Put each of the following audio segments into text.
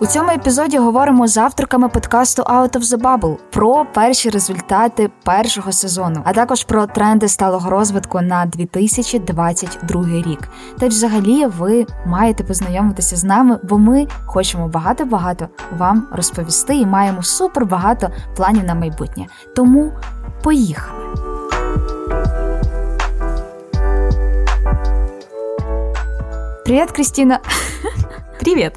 У цьому епізоді говоримо з авторками подкасту Out of the Bubble про перші результати першого сезону, а також про тренди сталого розвитку на 2022 рік. Та й взагалі ви маєте познайомитися з нами, бо ми хочемо багато-багато вам розповісти і маємо супер багато планів на майбутнє. Тому поїхали! Привіт, Крістіна! Привіт!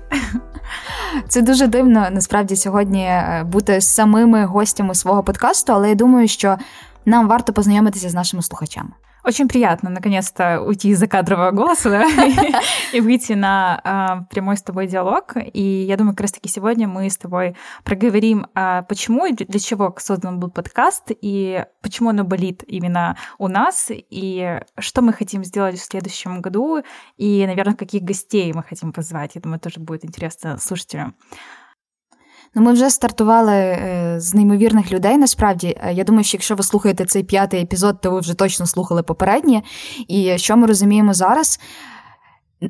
Це дуже дивно насправді сьогодні е, бути самими гостями свого подкасту, але я думаю, що нам варто познайомитися з нашими слухачами. Очень приятно, наконец-то, уйти из закадрового голоса и выйти на а, прямой с тобой диалог. И я думаю, как раз-таки сегодня мы с тобой проговорим, а, почему и для чего создан был подкаст, и почему оно болит именно у нас, и что мы хотим сделать в следующем году, и, наверное, каких гостей мы хотим позвать. Я думаю, тоже будет интересно слушателям. Ну, ми вже стартували е, з неймовірних людей. Насправді, е, я думаю, що якщо ви слухаєте цей п'ятий епізод, то ви вже точно слухали попередні. І що ми розуміємо зараз?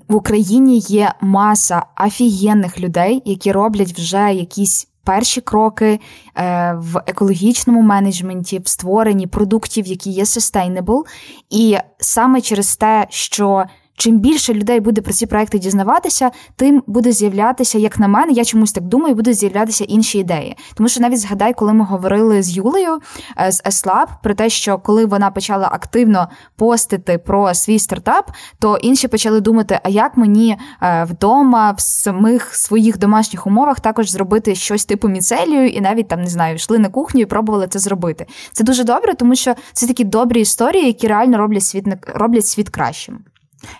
В Україні є маса офігенних людей, які роблять вже якісь. Перші кроки е, в екологічному менеджменті, в створенні продуктів, які є sustainable. І саме через те, що чим більше людей буде про ці проекти дізнаватися, тим буде з'являтися, як на мене, я чомусь так думаю, будуть з'являтися інші ідеї. Тому що навіть згадай, коли ми говорили з Юлею е, з S-Lab про те, що коли вона почала активно постити про свій стартап, то інші почали думати, а як мені е, вдома, в самих своїх домашніх умовах також зробити щось типу міцелію, і навіть там не знаю, йшли на кухню і пробували це зробити. Це дуже добре, тому що це такі добрі історії, які реально роблять світ роблять світ кращим.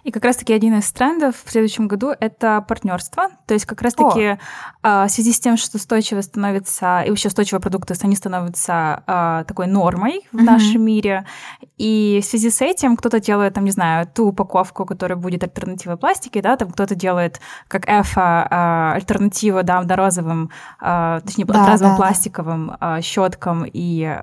И как раз-таки один из трендов в следующем году — это партнерство. То есть как раз-таки О. в связи с тем, что устойчиво становится, и вообще устойчивые продукты, они становятся такой нормой в mm-hmm. нашем мире. И в связи с этим кто-то делает, там, не знаю, ту упаковку, которая будет альтернативой пластике, да, там кто-то делает, как Эфа, альтернативу, да, одноразовым, точнее, да, одноразовым да, пластиковым да. щеткам и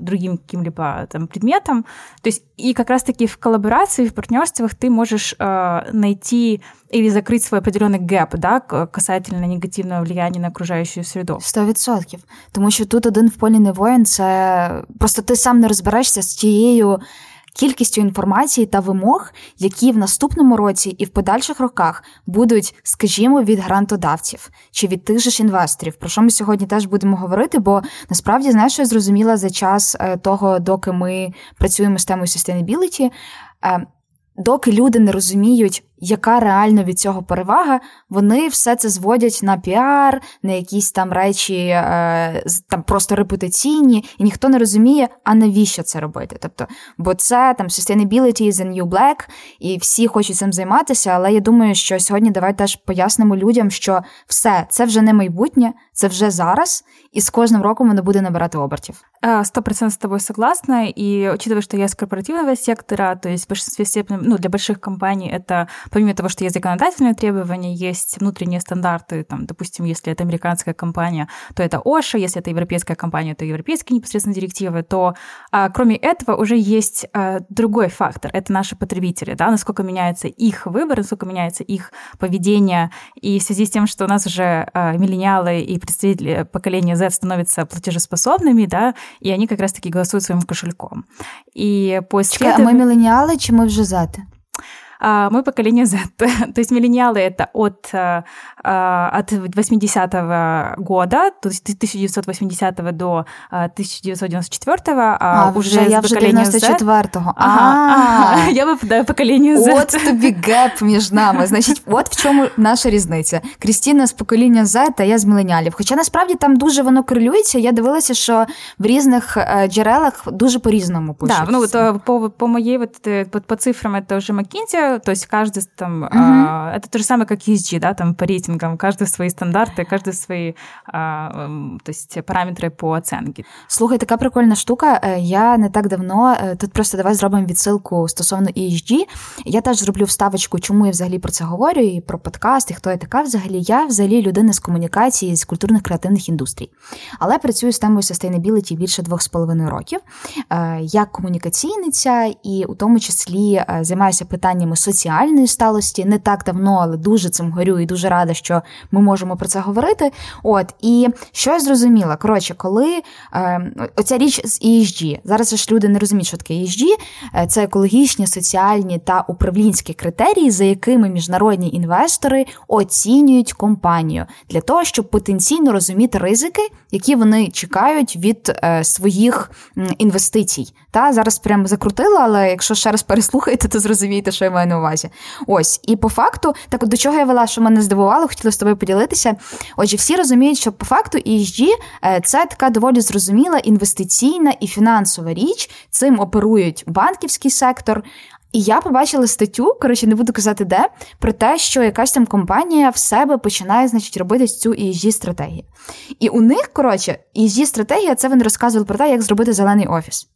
другим каким-либо там предметам. То есть и как раз-таки в коллаборации, в партнерствах ты можешь э, найти или закрыть свой определенный гэп, да, касательно негативного влияния на окружающую среду. Сто відсотків. Тому що тут один в полі не воїн, це просто ти сам не розберешся з тією кількістю інформації та вимог, які в наступному році і в подальших роках будуть, скажімо, від грантодавців чи від тих же ж інвесторів, про що ми сьогодні теж будемо говорити, бо насправді знаєш, що я зрозуміла за час е, того, доки ми працюємо з темою sustainability, е, доки люди не розуміють, яка реально від цього перевага, вони все це зводять на піар, на якісь там речі, е, там просто репутаційні, і ніхто не розуміє, а навіщо це робити. Тобто, бо це там sustainability is a new black, і всі хочуть цим займатися. Але я думаю, що сьогодні давай теж пояснимо людям, що все це вже не майбутнє, це вже зараз, і з кожним роком воно буде набирати обертів. Сто процентов с тобой согласна, и учитывая, что я из корпоративного сектора, то есть в ну, для больших компаний это помимо того, что есть законодательные требования, есть внутренние стандарты, там, допустим, если это американская компания, то это ОША, если это европейская компания, то европейские непосредственно директивы, то а, кроме этого уже есть а, другой фактор, это наши потребители, да, насколько меняется их выбор, насколько меняется их поведение, и в связи с тем, что у нас уже а, миллениалы и представители поколения Z становятся платежеспособными, да, и они как раз-таки голосуют своим кошельком. И по. Чекай, а мы миллениалы, чем мы вже зати? А, мы поколение Z. то есть миллениалы это от, э, а, от 80-го года, то есть 1980 до 1994, а, а уже я вже 94-го. Ага, ага. Я випадаю покоління Z. От тобі геп між нами. Значить, от в чому наша різниця. Крістіна з покоління Z, а я з міленіалів. Хоча насправді там дуже воно корелюється. Я дивилася, що в різних е, джерелах дуже по-різному пишуть. Да, ну, то, по, по моей вот, по, по цифрам это уже McKinsey знаю, то есть каждый там, угу. а, это то же самое, как ESG, да, там по рейтингам, каждый свои стандарты, каждый свои, а, то есть параметри по оценці. Слухай, така прикольна штука. Е, я не так давно е, тут просто давай зробимо відсилку стосовно ESG. Я теж зроблю вставочку, чому я взагалі про це говорю, і про подкаст, і хто я така. Взагалі, я взагалі людина з комунікації з культурних креативних індустрій, але працюю з темою sustainability більше двох з половиною років. Е, як комунікаційниця, і у тому числі займаюся питаннями соціальної сталості. Не так давно, але дуже цим горю і дуже рада, що ми можемо про це говорити. От і що я зрозуміла, коротше, коли е, оця річ з ESG, зараз ж люди не розуміють, що таке ESG, е, це екологічні, соціальні та управлінські критерії, за якими міжнародні інвестори оцінюють компанію для того, щоб потенційно розуміти ризики, які вони чекають від е, своїх інвестицій. Та зараз прямо закрутила, але якщо ще раз переслухаєте, то зрозумієте, що я маю на увазі. Ось і по факту, так от до чого я вела, що мене здивувало, хотіла з тобою поділитися. Отже, всі розуміють, що по факту ESG – це така доволі зрозуміла інвестиційна і фінансова річ. Цим оперують банківський сектор. І я побачила статтю, коротше, не буду казати де, про те, що якась там компанія в себе починає, значить, робити цю esg стратегію. І у них, коротше, esg стратегія це вони розказували про те, як зробити зелений офіс.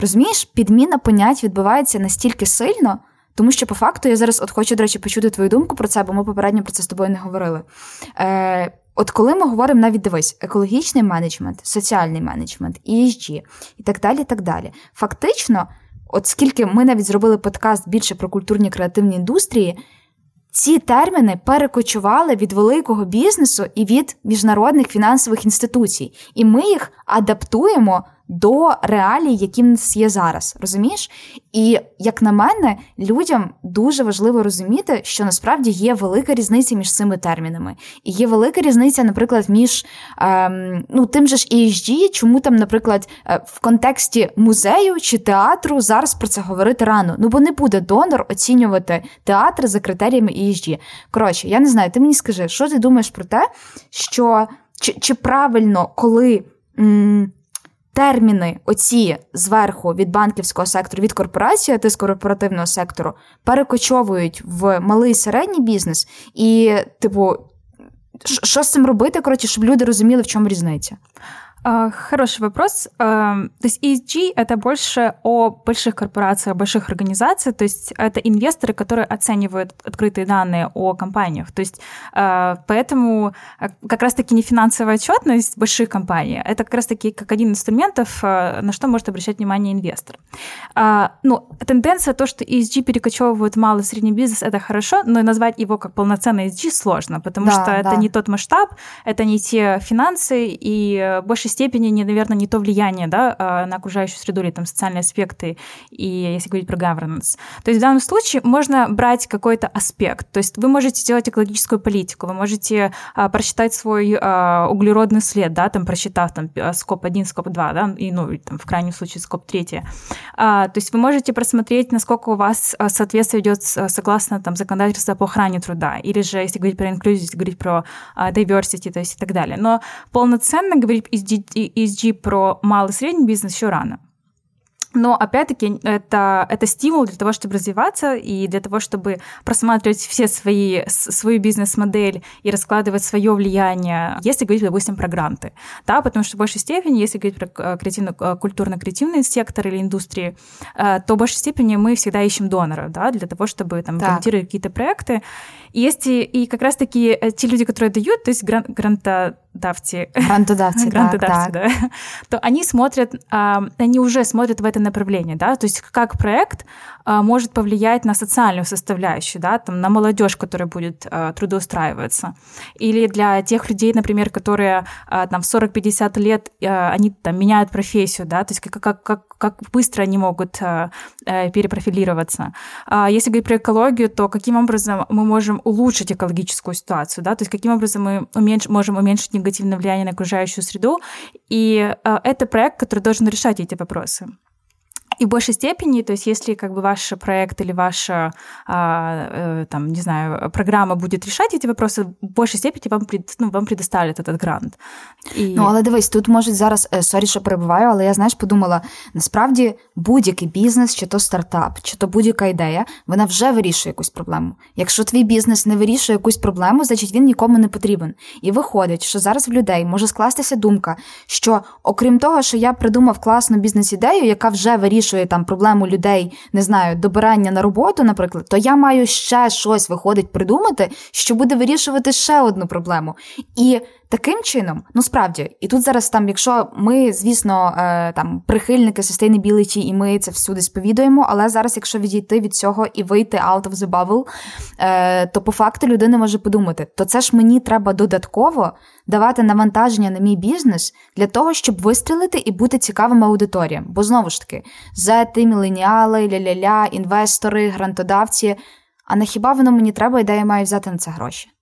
Розумієш, підміна понять відбувається настільки сильно, тому що по факту я зараз от хочу, до речі, почути твою думку про це, бо ми попередньо про це з тобою не говорили. Е, От коли ми говоримо навіть дивись, екологічний менеджмент, соціальний менеджмент, ESG і так далі. так далі. Фактично, от скільки ми навіть зробили подкаст більше про культурні креативні індустрії, ці терміни перекочували від великого бізнесу і від міжнародних фінансових інституцій, і ми їх адаптуємо до реалій, які в нас є зараз. Розумієш? І як на мене, людям дуже важливо розуміти, що насправді є велика різниця між цими термінами. І є велика різниця, наприклад, між ем, ну, тим же ж ESG, чому там, наприклад, е, в контексті музею чи театру зараз про це говорити рано. Ну бо не буде донор оцінювати театр за критеріями ESG. Коротше, я не знаю, ти мені скажи, що ти думаєш про те, що чи, чи правильно, коли. Терміни, оці зверху від банківського сектору, від корпорації, а ти з корпоративного сектору, перекочовують в малий і середній бізнес, і, типу, що з цим робити, коротше, щоб люди розуміли, в чому різниця? А, хороший вопрос. То есть ESG — это больше о больших корпорациях, больших организациях, то есть это инвесторы, которые оценивают открытые данные о компаниях. То есть а, поэтому а, как раз-таки не финансовая отчетность больших компаний, это как раз-таки как один из инструментов, на что может обращать внимание инвестор. Ну, тенденция то, что ESG перекочевывают в малый и средний бизнес, это хорошо, но назвать его как полноценный ESG сложно, потому да, что да. это не тот масштаб, это не те финансы, и больше степени, не, наверное, не то влияние да, а, на окружающую среду или там социальные аспекты, и если говорить про governance. То есть в данном случае можно брать какой-то аспект. То есть вы можете сделать экологическую политику, вы можете а, просчитать свой а, углеродный след, да, там просчитав там скоп-1, скоп-2, да, и, ну, там, в крайнем случае скоп-3. А, то есть вы можете просмотреть, насколько у вас соответствие идет согласно там законодательству по охране труда, или же, если говорить про инклюзию, говорить про diversity, то есть и так далее. Но полноценно говорить из ESG про малый и средний бизнес еще рано. Но, опять-таки, это, это стимул для того, чтобы развиваться и для того, чтобы просматривать все свои, свою бизнес-модель и раскладывать свое влияние, если говорить, допустим, про гранты. Да, потому что в большей степени, если говорить про креативно, культурно-креативный сектор или индустрии, э, то в большей степени мы всегда ищем доноров да, для того, чтобы там, имплементировать какие-то проекты. И, если, и как раз-таки э, те люди, которые дают, то есть гран, гранта грантодавцы, грантодавцы, грантодавцы да, да, то они смотрят, они уже смотрят в это направление, да, то есть как проект а, может повлиять на социальную составляющую, да, там, на молодежь, которая будет а, трудоустраиваться. Или для тех людей, например, которые а, там в 40-50 лет, они там меняют профессию, да, то есть как, как, как, как быстро они могут э, перепрофилироваться. Если говорить про экологию, то каким образом мы можем улучшить экологическую ситуацию, да, то есть каким образом мы уменьш, можем уменьшить негативное влияние на окружающую среду. И это проект, который должен решать эти вопросы. И в большей степени, то есть если как бы ваш проект или ваша, а, э, там, не знаю, программа будет решать эти вопросы, в большей степени вам, пред, ну, вам предоставлять этот грант. І... Ну, але дивись, тут можуть зараз, сорі, що перебуваю, але я, знаєш, подумала, насправді будь-який бізнес, чи то стартап, чи то будь-яка ідея, вона вже вирішує якусь проблему. Якщо твій бізнес не вирішує якусь проблему, значить він нікому не потрібен. І виходить, що зараз в людей може скластися думка, що окрім того, що я придумав класну бізнес-ідею, яка вже вирішує вирішує там проблему людей, не знаю, добирання на роботу, наприклад, то я маю ще щось виходить придумати, що буде вирішувати ще одну проблему. І таким чином, ну справді, і тут зараз там, якщо ми, звісно, е, там прихильники sustainability, і ми це всюди сповідуємо, але зараз, якщо відійти від цього і вийти out of the bubble, е, то по факту людина може подумати, то це ж мені треба додатково давати навантаження на мій бізнес для того, щоб вистрілити і бути цікавим аудиторіям. Бо знову ж таки, зети, міленіали, ля-ля-ля, інвестори, грантодавці. А на хіба воно мені треба, і де я маю взяти на це гроші?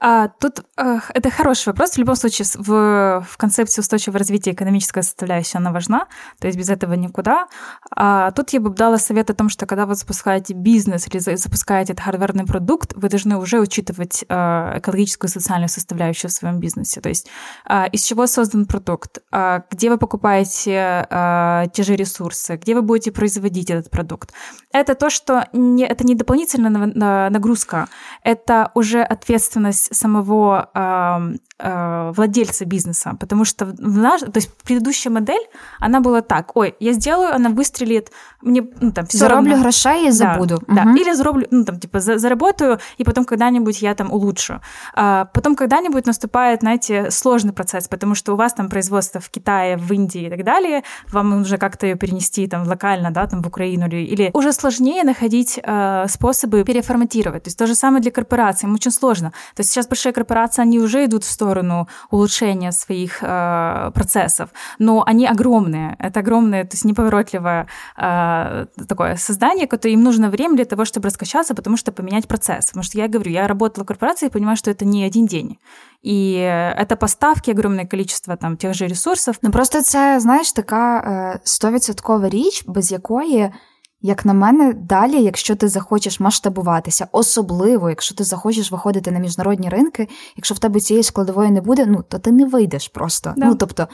А, тут э, это хороший вопрос. В любом случае, в, в концепции устойчивого развития экономическая составляющая, она важна, то есть без этого никуда. А, тут я бы дала совет о том, что когда вы запускаете бизнес или запускаете этот хардверный продукт, вы должны уже учитывать э, экологическую и социальную составляющую в своем бизнесе. То есть э, из чего создан продукт, э, где вы покупаете э, те же ресурсы, где вы будете производить этот продукт. Это то, что не, это не дополнительная нагрузка, это уже ответственность самого э, э, владельца бизнеса, потому что в наш, то есть предыдущая модель, она была так, ой, я сделаю, она выстрелит, мне ну, там все зароблю равно. грошей и забуду. Да, угу. да. или зароблю, ну там типа за, заработаю, и потом когда-нибудь я там улучшу. А потом когда-нибудь наступает, знаете, сложный процесс, потому что у вас там производство в Китае, в Индии и так далее, вам нужно как-то ее перенести там локально, да, там в Украину или, или уже сложнее находить э, способы переформатировать. То есть то же самое для корпораций, им очень сложно. То есть сейчас большие корпорации, они уже идут в сторону улучшения своих э, процессов, но они огромные. Это огромное, то есть неповоротливое э, такое создание, которое им нужно время для того, чтобы раскачаться, потому что поменять процесс. Потому что я говорю, я работала в корпорации и понимаю, что это не один день. И это поставки, огромное количество там тех же ресурсов. Ну просто це, знаєш, така стовідсоткова річ, без якої Як на мене, далі, якщо ти захочеш масштабуватися, особливо, якщо ти захочеш виходити на міжнародні ринки, якщо в тебе цієї складової не буде, ну то ти не вийдеш просто. Да. Ну тобто,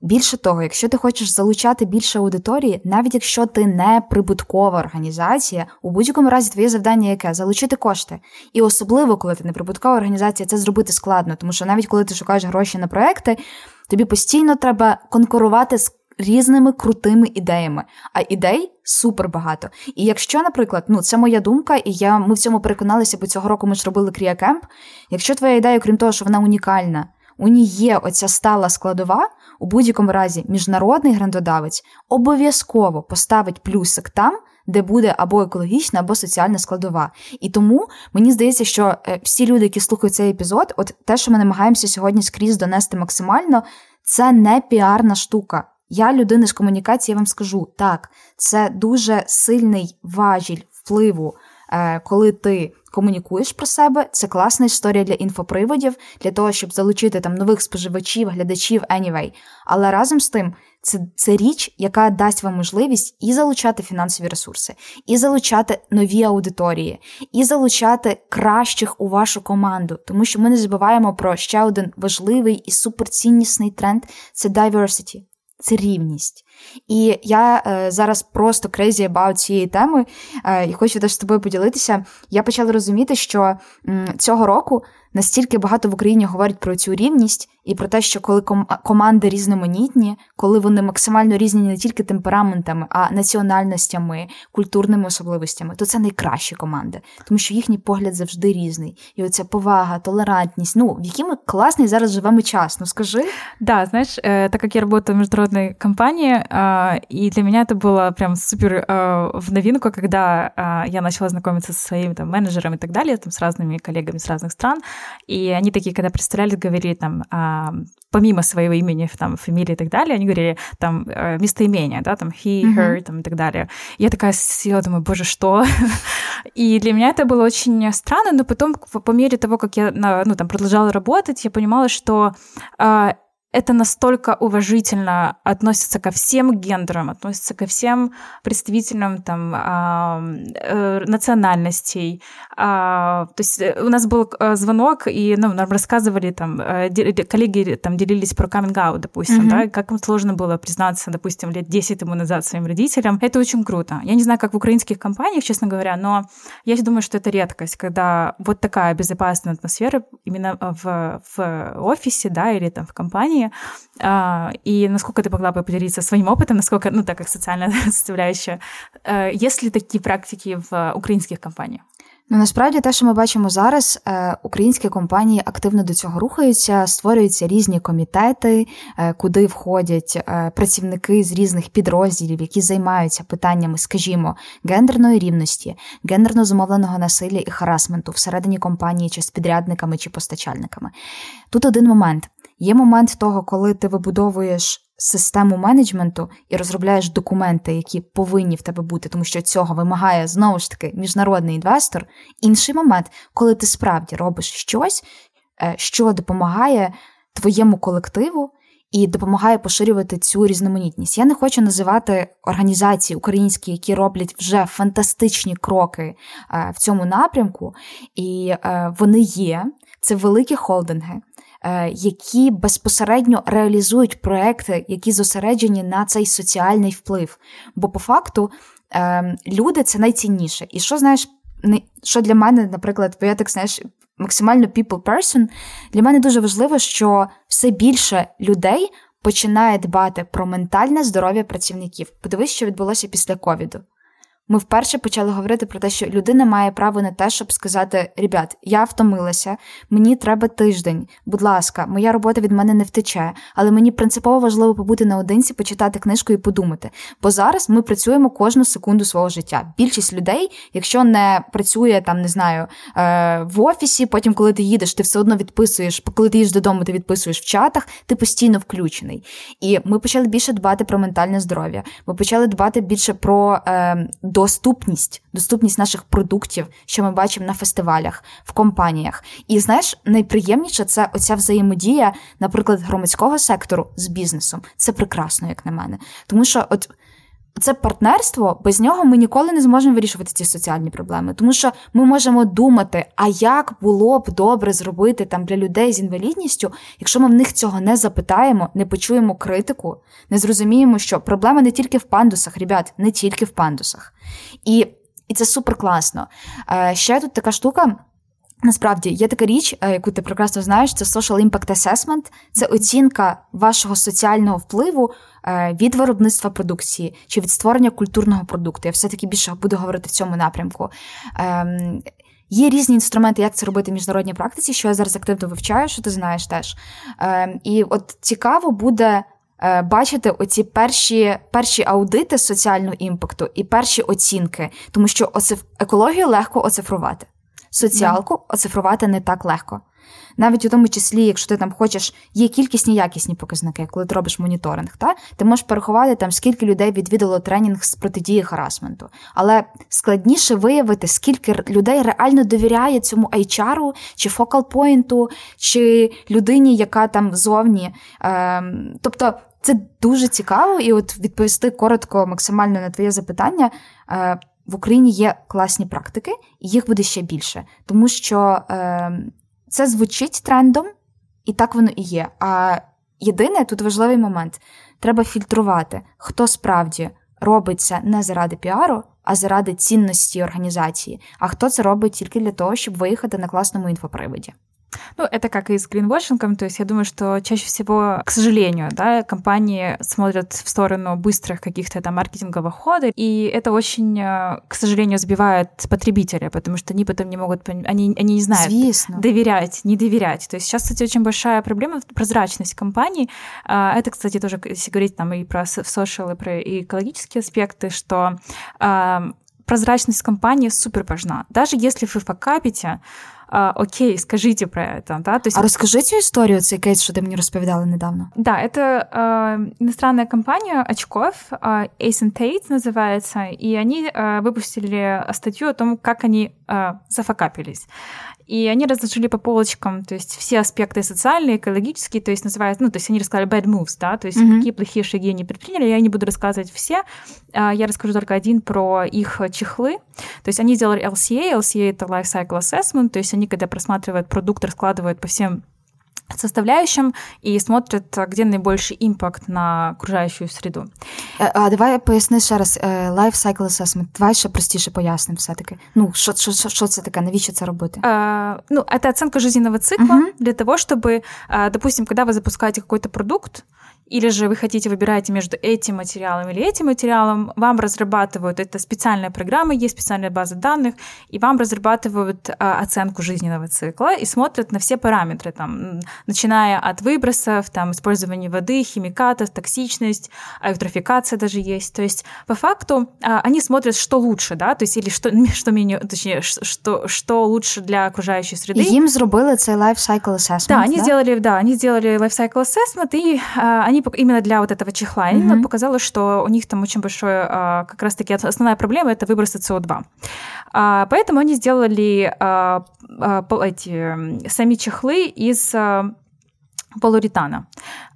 більше того, якщо ти хочеш залучати більше аудиторії, навіть якщо ти не прибуткова організація, у будь-якому разі твоє завдання яке залучити кошти. І особливо, коли ти не прибуткова організація, це зробити складно, тому що навіть коли ти шукаєш гроші на проекти, тобі постійно треба конкурувати з різними крутими ідеями, а ідей супер багато. І якщо, наприклад, ну це моя думка, і я ми в цьому переконалися, бо цього року ми ж робили Кріакемп. Якщо твоя ідея, крім того, що вона унікальна, у ній є оця стала складова, у будь-якому разі міжнародний грантодавець обов'язково поставить плюсик там. Де буде або екологічна, або соціальна складова. І тому мені здається, що е, всі люди, які слухають цей епізод, от те, що ми намагаємося сьогодні скрізь донести максимально, це не піарна штука. Я людина з комунікації, я вам скажу так, це дуже сильний важіль впливу, е, коли ти комунікуєш про себе. Це класна історія для інфоприводів, для того, щоб залучити там нових споживачів, глядачів, anyway. Але разом з тим, це, це річ, яка дасть вам можливість і залучати фінансові ресурси, і залучати нові аудиторії, і залучати кращих у вашу команду, тому що ми не забуваємо про ще один важливий і суперціннісний тренд це diversity це рівність. І я е, зараз просто crazy about цієї теми е, і хочу теж з тобою поділитися. Я почала розуміти, що м, цього року настільки багато в Україні говорять про цю рівність і про те, що коли ком- команди різноманітні, коли вони максимально різні не тільки темпераментами, а національностями, культурними особливостями, то це найкращі команди, тому що їхній погляд завжди різний. І оця повага, толерантність. Ну, в який ми класний зараз живемо час. Ну скажи. Да, знаешь, э, так как я работаю в международной компании, э, и для меня это было прям супер э, в новинку, когда э, я начала знакомиться со своими там, менеджерами и так далее, там, с разными коллегами с разных стран, И они такие, когда представляли, говорили там, э, помимо своего имени, там, фамилии и так далее, они говорили там э, местоимение, да, там he, mm-hmm. her, там, и так далее. Я такая сидела, думаю, боже, что? и для меня это было очень странно, но потом по мере того, как я, ну, там, продолжала работать, я понимала, что э, это настолько уважительно относится ко всем гендерам, относится ко всем представителям там, э, национальностей. А, то есть э, у нас был э, звонок, и ну, нам рассказывали, там, коллеги там, делились про каминг допустим, mm-hmm. да, как им сложно было признаться, допустим, лет 10 тому назад своим родителям. Это очень круто. Я не знаю, как в украинских компаниях, честно говоря, но я думаю, что это редкость, когда вот такая безопасная атмосфера именно в, в офисе, да, или там в компании, компании, а, и насколько ты могла бы поделиться своим опытом, насколько, ну, так как социальная составляющая, э, есть ли такі практики в українських компаніях? Ну насправді те, що ми бачимо зараз, е, українські компанії активно до цього рухаються, створюються різні комітети, е, куди входять е, працівники з різних підрозділів, які займаються питаннями, скажімо, гендерної рівності, гендерно зумовленого насилля і харасменту всередині компанії, чи з підрядниками чи постачальниками. Тут один момент. Є момент того, коли ти вибудовуєш систему менеджменту і розробляєш документи, які повинні в тебе бути, тому що цього вимагає знову ж таки міжнародний інвестор. Інший момент, коли ти справді робиш щось, е, що допомагає твоєму колективу. І допомагає поширювати цю різноманітність. Я не хочу називати організації українські, які роблять вже фантастичні кроки е, в цьому напрямку, і е, вони є. Це великі холдинги, які безпосередньо реалізують проекти, які зосереджені на цей соціальний вплив. Бо по факту е, люди це найцінніше. І що знаєш, що для мене, наприклад, бо я так знаєш. Максимально people person, для мене дуже важливо, що все більше людей починає дбати про ментальне здоров'я працівників. Подивись, що відбулося після ковіду. Ми вперше почали говорити про те, що людина має право на те, щоб сказати: Ребят, я втомилася, мені треба тиждень. Будь ласка, моя робота від мене не втече, але мені принципово важливо побути наодинці, почитати книжку і подумати. Бо зараз ми працюємо кожну секунду свого життя. Більшість людей, якщо не працює там, не знаю, е, в офісі, потім, коли ти їдеш, ти все одно відписуєш, коли ти їдеш додому, ти відписуєш в чатах, ти постійно включений. І ми почали більше дбати про ментальне здоров'я. Ми почали дбати більше про. Е, доступність, доступність наших продуктів, що ми бачимо на фестивалях, в компаніях. І знаєш, найприємніше це оця взаємодія, наприклад, громадського сектору з бізнесом. Це прекрасно, як на мене. Тому що, от. Це партнерство, без нього ми ніколи не зможемо вирішувати ці соціальні проблеми, тому що ми можемо думати, а як було б добре зробити там для людей з інвалідністю, якщо ми в них цього не запитаємо, не почуємо критику, не зрозуміємо, що проблема не тільки в пандусах, ребят, не тільки в пандусах. І і це супер класно. Е, Ще тут така штука. Насправді є така річ, е, яку ти прекрасно знаєш, це social impact assessment, це оцінка вашого соціального впливу е, від виробництва продукції чи від створення культурного продукту. Я все-таки більше буду говорити в цьому напрямку. Ем, є різні інструменти, як це робити в міжнародній практиці, що я зараз активно вивчаю, що ти знаєш теж. Ем, і от цікаво буде. Е, бачити оці перші перші аудити соціального імпакту і перші оцінки, тому що оциф... екологію легко оцифрувати. Соціалку оцифрувати не так легко. Навіть у тому числі, якщо ти там хочеш, є кількісні якісні показники, коли ти робиш моніторинг, та ти можеш порахувати там, скільки людей відвідало тренінг з протидії харасменту. Але складніше виявити, скільки людей реально довіряє цьому HR, чи фокал-поінту, чи людині, яка там зовні. Ем, тобто. Це дуже цікаво, і от відповісти коротко, максимально на твоє запитання. Е, в Україні є класні практики, і їх буде ще більше, тому що е, це звучить трендом, і так воно і є. А єдине тут важливий момент: треба фільтрувати, хто справді робить це не заради піару, а заради цінності організації, а хто це робить тільки для того, щоб виїхати на класному інфоприводі. Ну, это как и с гринвошингом, то есть я думаю, что чаще всего, к сожалению, да, компании смотрят в сторону быстрых каких-то там маркетинговых ходов, и это очень, э, к сожалению, сбивает потребителя, потому что они потом не могут, они, они не знают Звездно. доверять, не доверять. То есть сейчас, кстати, очень большая проблема прозрачность компаний. А, это, кстати, тоже, если говорить там и про social, и про экологические аспекты, что прозрачность компании супер важна. Даже если вы факапите, а, окей, скажите про это, да, то есть... А расскажи цю историю, цей кейс, что ты мне рассказывала недавно. Да, это э, иностранная компания очков, э, Ace Tate называется, и они э, выпустили статью о том, как они э, зафакапились. И они разложили по полочкам, то есть все аспекты социальные, экологические, то есть называют, ну, то есть они рассказали bad moves, да, то есть mm-hmm. какие плохие шаги они предприняли, я не буду рассказывать все, а, я расскажу только один про их чехлы, то есть они сделали LCA, LCA это Life Cycle Assessment, то есть они, когда просматривают продукт, раскладывают по всем составляющим і смотрять, где найбільший імпакт на окружаючу среду. А давай поясни ще раз Life Cycle Assessment. Давай ще простіше пояснимо все-таки. Ну, що, що, що це таке? Навіщо це робити? А, ну, это оценка жизненного цикла угу. для того, чтобы, допустим, когда вы запускаете какой-то продукт, или же вы хотите, выбираете между этим материалом или этим материалом, вам разрабатывают, это специальная программа, есть специальная база данных, и вам разрабатывают а, оценку жизненного цикла и смотрят на все параметры, там, начиная от выбросов, там, использования воды, химикатов, токсичность, эвтрофикация даже есть. То есть, по факту, а, они смотрят, что лучше, да, то есть, или что, что менее, точнее, что, что лучше для окружающей среды. И им сделали цей life cycle assessment, да? они да? сделали, да, они сделали life cycle assessment, и а, они именно для вот этого чехла, mm-hmm. именно показалось, что у них там очень большое, а, как раз-таки основная проблема – это выбросы СО2. А, поэтому они сделали а, эти сами чехлы из полуретана.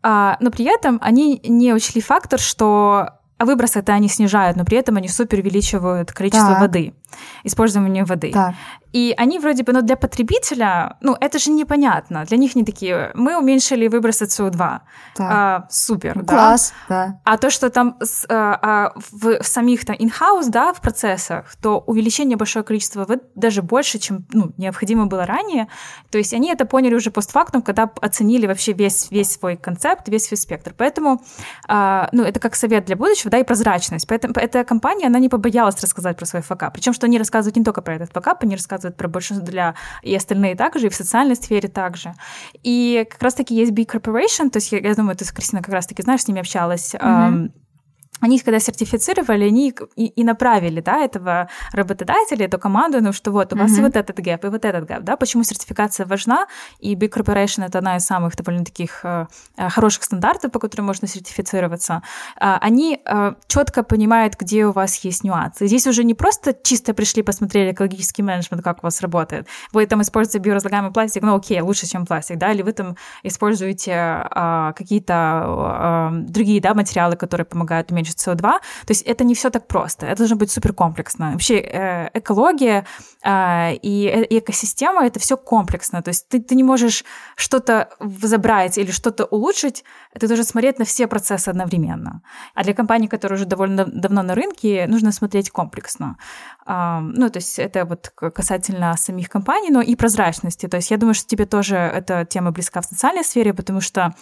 Но при этом они не учли фактор, что выбросы это они снижают, но при этом они супер увеличивают количество да. воды, использование воды. Да. И они вроде бы, ну, для потребителя, ну, это же непонятно. Для них не такие, мы уменьшили выбросы СО2. Да. А, супер, ну, да? Класс, да. А то, что там с, а, а, в, в самих там in-house, да, в процессах, то увеличение большое количества воды даже больше, чем ну, необходимо было ранее. То есть они это поняли уже постфактум, когда оценили вообще весь, весь свой концепт, весь свой спектр. Поэтому, а, ну, это как совет для будущего, да, и прозрачность. Поэтому эта компания, она не побоялась рассказать про свой факап. Причем, что они рассказывают не только про этот факап, они рассказывают про большинство для и остальные также, и в социальной сфере также. И как раз-таки есть Big Corporation, то есть я, я думаю, ты, Кристина, как раз-таки знаешь, с ними общалась. Mm-hmm они когда сертифицировали, они и, и направили, да, этого работодателя, эту команду, ну, что вот у вас mm-hmm. и вот этот гэп, и вот этот гэп, да, почему сертификация важна, и Big Corporation — это одна из самых довольно таких э, э, хороших стандартов, по которым можно сертифицироваться, э, они э, четко понимают, где у вас есть нюансы. Здесь уже не просто чисто пришли, посмотрели экологический менеджмент, как у вас работает, вы там используете биоразлагаемый пластик, ну, окей, лучше, чем пластик, да, или вы там используете э, какие-то э, другие, да, материалы, которые помогают уменьшить уменьшить СО2. То есть это не все так просто. Это должно быть супер комплексно. Вообще э, экология э, и э, экосистема это все комплексно. То есть ты, ты не можешь что-то забрать или что-то улучшить, ты должен смотреть на все процессы одновременно. А для компаний, которые уже довольно давно на рынке, нужно смотреть комплексно. Ну, то есть это вот касательно самих компаний, но и прозрачности. То есть я думаю, что тебе тоже эта тема близка в социальной сфере, потому что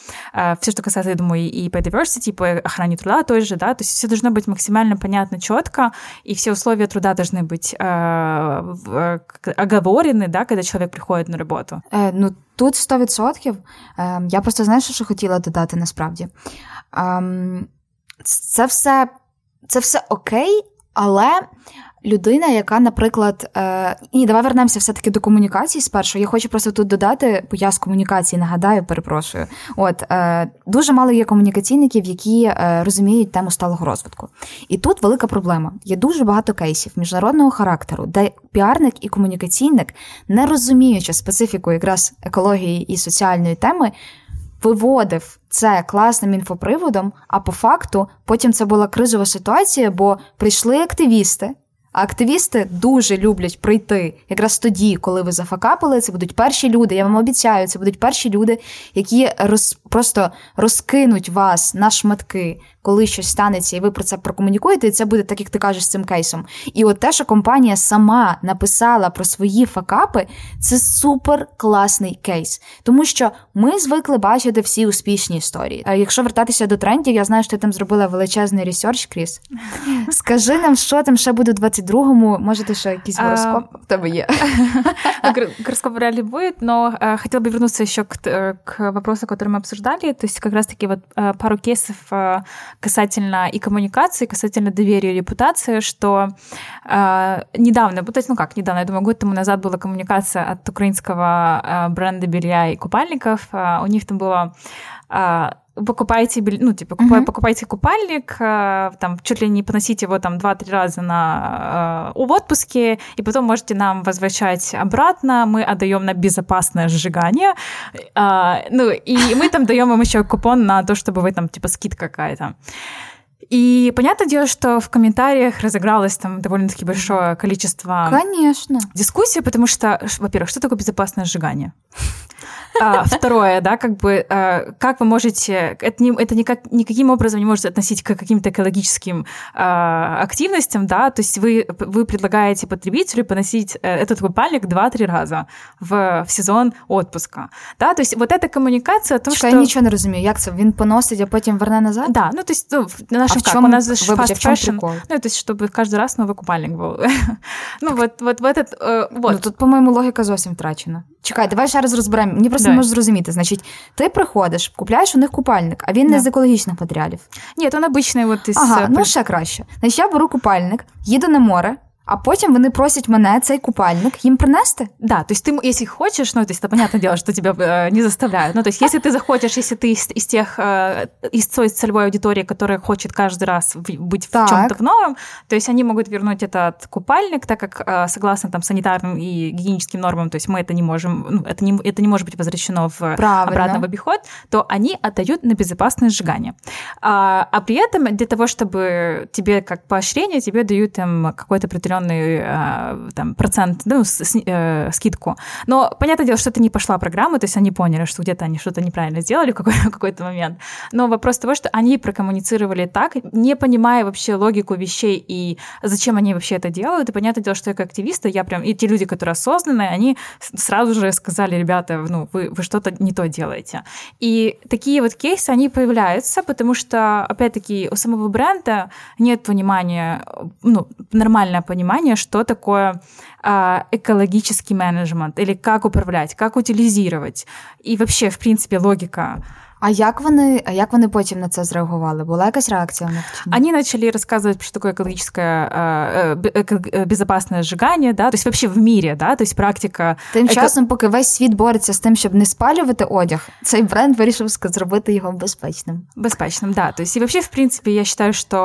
все, что касается, я думаю, и по diversity, и по охране труда той же, да, то есть все должно быть максимально понятно, четко, и все условия труда должны быть э, оговорены, да, когда человек приходит на работу. Е, ну, тут 100%. Е, я просто знаєш, що хотіла додати насправді. Е, це все, це все окей, але Людина, яка, наприклад, е, ні, давай вернемося все-таки до комунікації спершу. Я хочу просто тут додати, бо я з комунікації нагадаю, перепрошую. От е, дуже мало є комунікаційників, які е, розуміють тему сталого розвитку. І тут велика проблема. Є дуже багато кейсів міжнародного характеру, де піарник і комунікаційник, не розуміючи специфіку якраз екології і соціальної теми. Виводив це класним інфоприводом, а по факту потім це була кризова ситуація, бо прийшли активісти, а активісти дуже люблять прийти якраз тоді, коли ви зафакапили. Це будуть перші люди. Я вам обіцяю, це будуть перші люди, які роз, просто розкинуть вас на шматки, коли щось станеться, і ви про це прокомунікуєте, і це буде так, як ти кажеш з цим кейсом. І от те, що компанія сама написала про свої факапи, це супер класний кейс, тому що ми звикли бачити всі успішні історії. А якщо вертатися до трендів, я знаю, що ти там зробила величезний ресерч, Кріс. Скажи нам, що там ще буде у 22-му, може, ти ще якийсь гороскоп в тебе є? Гороскоп вряд ли будет, но э, хотела бы вернуться еще к, э, к вопросу, который мы обсуждали. То есть как раз-таки вот э, пару кейсов Касательно и коммуникации, касательно доверия и репутации, что э, недавно, то есть, ну как недавно, я думаю, год тому назад была коммуникация от украинского э, бренда белья и купальников. Э, у них там было покупаете, ну, типа, uh-huh. покупаете купальник, э, там, чуть ли не поносите его там 2-3 раза на, э, в отпуске, и потом можете нам возвращать обратно, мы отдаем на безопасное сжигание, э, ну, и мы там даем вам еще купон на то, чтобы вы там, типа, скидка какая-то. И понятное дело, что в комментариях разыгралось там довольно-таки большое количество Конечно. дискуссий, потому что, во-первых, что такое безопасное сжигание? А, второе, да, как бы, а, как вы можете, это, не, это никак, никаким образом не может относить к каким-то экологическим а, активностям, да, то есть вы, вы предлагаете потребителю поносить э, этот купальник 2-3 раза в, в сезон отпуска, да, то есть вот эта коммуникация о том, Чекай, что... я нічого не розумію, як це? Він поносить, а потім верне назад? Да, ну то есть ну, наш а в как, чому, у нас же вибач, fast а в чому fashion, прикол? ну то есть чтобы каждый раз новый купальник был. ну вот, вот в этот, э, вот. Ну тут, по-моєму, логіка зовсім втрачена. Чекай, давай ще раз розберемо. Мені просто Давай. не можу зрозуміти. Значить, ти приходиш, купляєш у них купальник, а він не Да. з екологічних матеріалів. Нет, он обычный вот из... Ага, э, ну при- ще краще. Значить, я беру купальник, їду на море, а потім вони просять мене цей купальник їм принести. Да, то есть ты, если хочешь, ну, то есть это понятное дело, что тебя э, не заставляют. Ну, то есть если ты захочешь, если ты из, из тех, э, из той целевой аудитории, которая хочет каждый раз в- быть в чем-то в новом, то есть они могут вернуть этот купальник, так как э, согласно там санитарным и гигиеническим нормам, то есть мы это не можем, ну, это не, это не может быть возвращено в Правильно. обратно в обиход, то они отдают на безопасное сжигание. А, а при этом для того, чтобы тебе как поощрение, тебе дают там какой-то определенный а, там, процент, ну, с- э, скидку. Но понятное дело, что это не пошла программа, то есть они поняли, что где-то они что-то неправильно сделали в какой- какой-то момент. Но вопрос того, что они прокоммуницировали так, не понимая вообще логику вещей и зачем они вообще это делают. И понятное дело, что я как активиста, я прям, и те люди, которые осознанные, они сразу же сказали, ребята, ну, вы, вы что-то не то делаете. И такие вот кейсы, они появляются, потому что, опять-таки, у самого бренда нет понимания, ну, нормальное понимание, что такое а, экологический менеджмент, или как управлять, как утилизировать. И вообще, в принципе, логика А як вони, а як вони потім на це зреагували? Була якась реакція у них? чи ні? Они начали рассказывать, что такое экологическое э, э, бе- эко- э, безопасное сжигание, да, то есть вообще в мире, да, то есть практика Тим еко- часом, поки весь світ бореться з тим, щоб не спалювати одяг, цей бренд вирішив ска- зробити його безпечним. Безпечным, да. То есть и вообще, в принципе, я считаю, что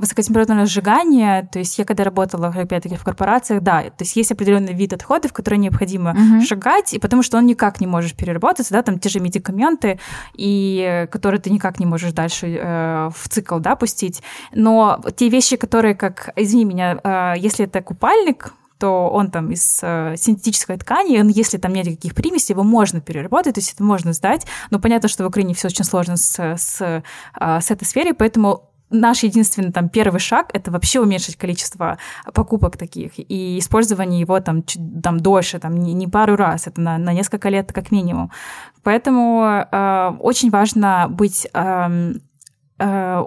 высокотемпературное сжигание, то есть я когда работала, опять-таки, в корпорациях, да, то есть есть определенный вид отходов, которые необходимо Мгм. сжигать, и потому что он никак не можешь переработаться, да, там те же медикаменты, и э, которые ты никак не можешь дальше э, в цикл, да, пустить. Но те вещи, которые, как, извини меня, э, если это купальник, то он там из э, синтетической ткани, он, если там нет никаких примесей, его можно переработать, то есть это можно сдать. Но понятно, что в Украине все очень сложно с, с, э, с этой сферой, поэтому наш единственный там первый шаг это вообще уменьшить количество покупок таких и использование его там, чуть- там дольше, там не, не пару раз, это на, на несколько лет как минимум. Поэтому э, очень важно быть э,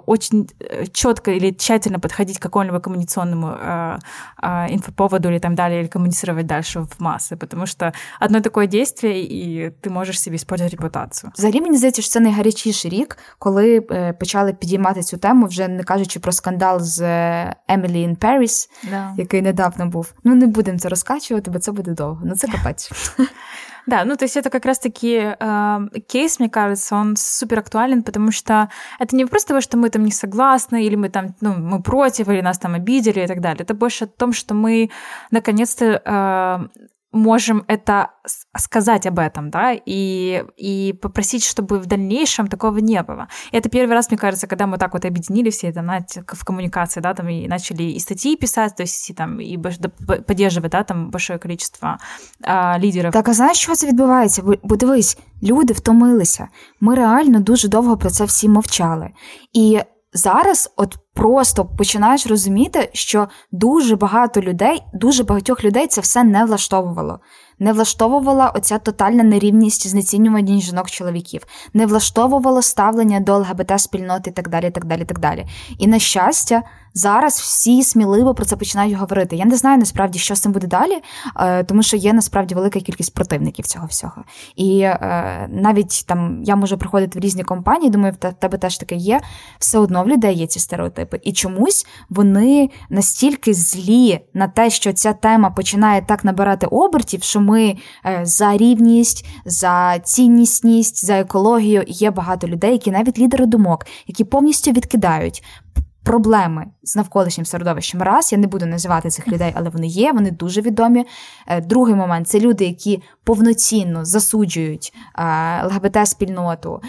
очень четко или тщательно подходить к какому-либо коммуникационному э, э, инфоповоду или там далее, или коммуницировать дальше в массы, потому что одно такое действие, и ты можешь себе испортить репутацию. Взагалі мені здається, що це найгарячіший рік, коли е, почали підіймати цю тему, вже не кажучи про скандал з е, Емілі in Paris, Да. який недавно був. Ну не будемо це розкачувати, бо це буде довго. Ну це капець. Да, ну то есть это как раз-таки э, кейс, мне кажется, он супер актуален, потому что это не вопрос того, что мы там не согласны, или мы там, ну, мы против, или нас там обидели и так далее. Это больше о том, что мы наконец-то э, можем это с- сказать об этом, да, и, и попросить, чтобы в дальнейшем такого не было. И это первый раз, мне кажется, когда мы так вот объединили все это на- в коммуникации, да, там и начали и статьи писать, то есть и там и больш- да, п- поддерживать, да, там большое количество а, лидеров. Так, а знаєш, що це відбувається? Бо, бо дивись, люди втомилися. Ми реально дуже довго про це всі мовчали. І зараз, от просто починаєш розуміти, що дуже багато людей, дуже багатьох людей це все не влаштовувало. Не влаштовувала оця тотальна нерівність знецінювання жінок-чоловіків, не влаштовувало ставлення до ЛГБТ-спільноти і так далі. так далі, так далі. І на щастя, зараз всі сміливо про це починають говорити. Я не знаю насправді, що з цим буде далі, е, тому що є насправді велика кількість противників цього всього. І е, навіть там я можу приходити в різні компанії, думаю, в тебе теж таке є. Все одно в людей є ці стереотипи. І чомусь вони настільки злі на те, що ця тема починає так набирати обертів, що ми е, за рівність, за ціннісність, за екологію. Є багато людей, які навіть лідери думок, які повністю відкидають проблеми з навколишнім середовищем. Раз я не буду називати цих людей, але вони є, вони дуже відомі. Е, другий момент це люди, які повноцінно засуджують е, ЛГБТ-спільноту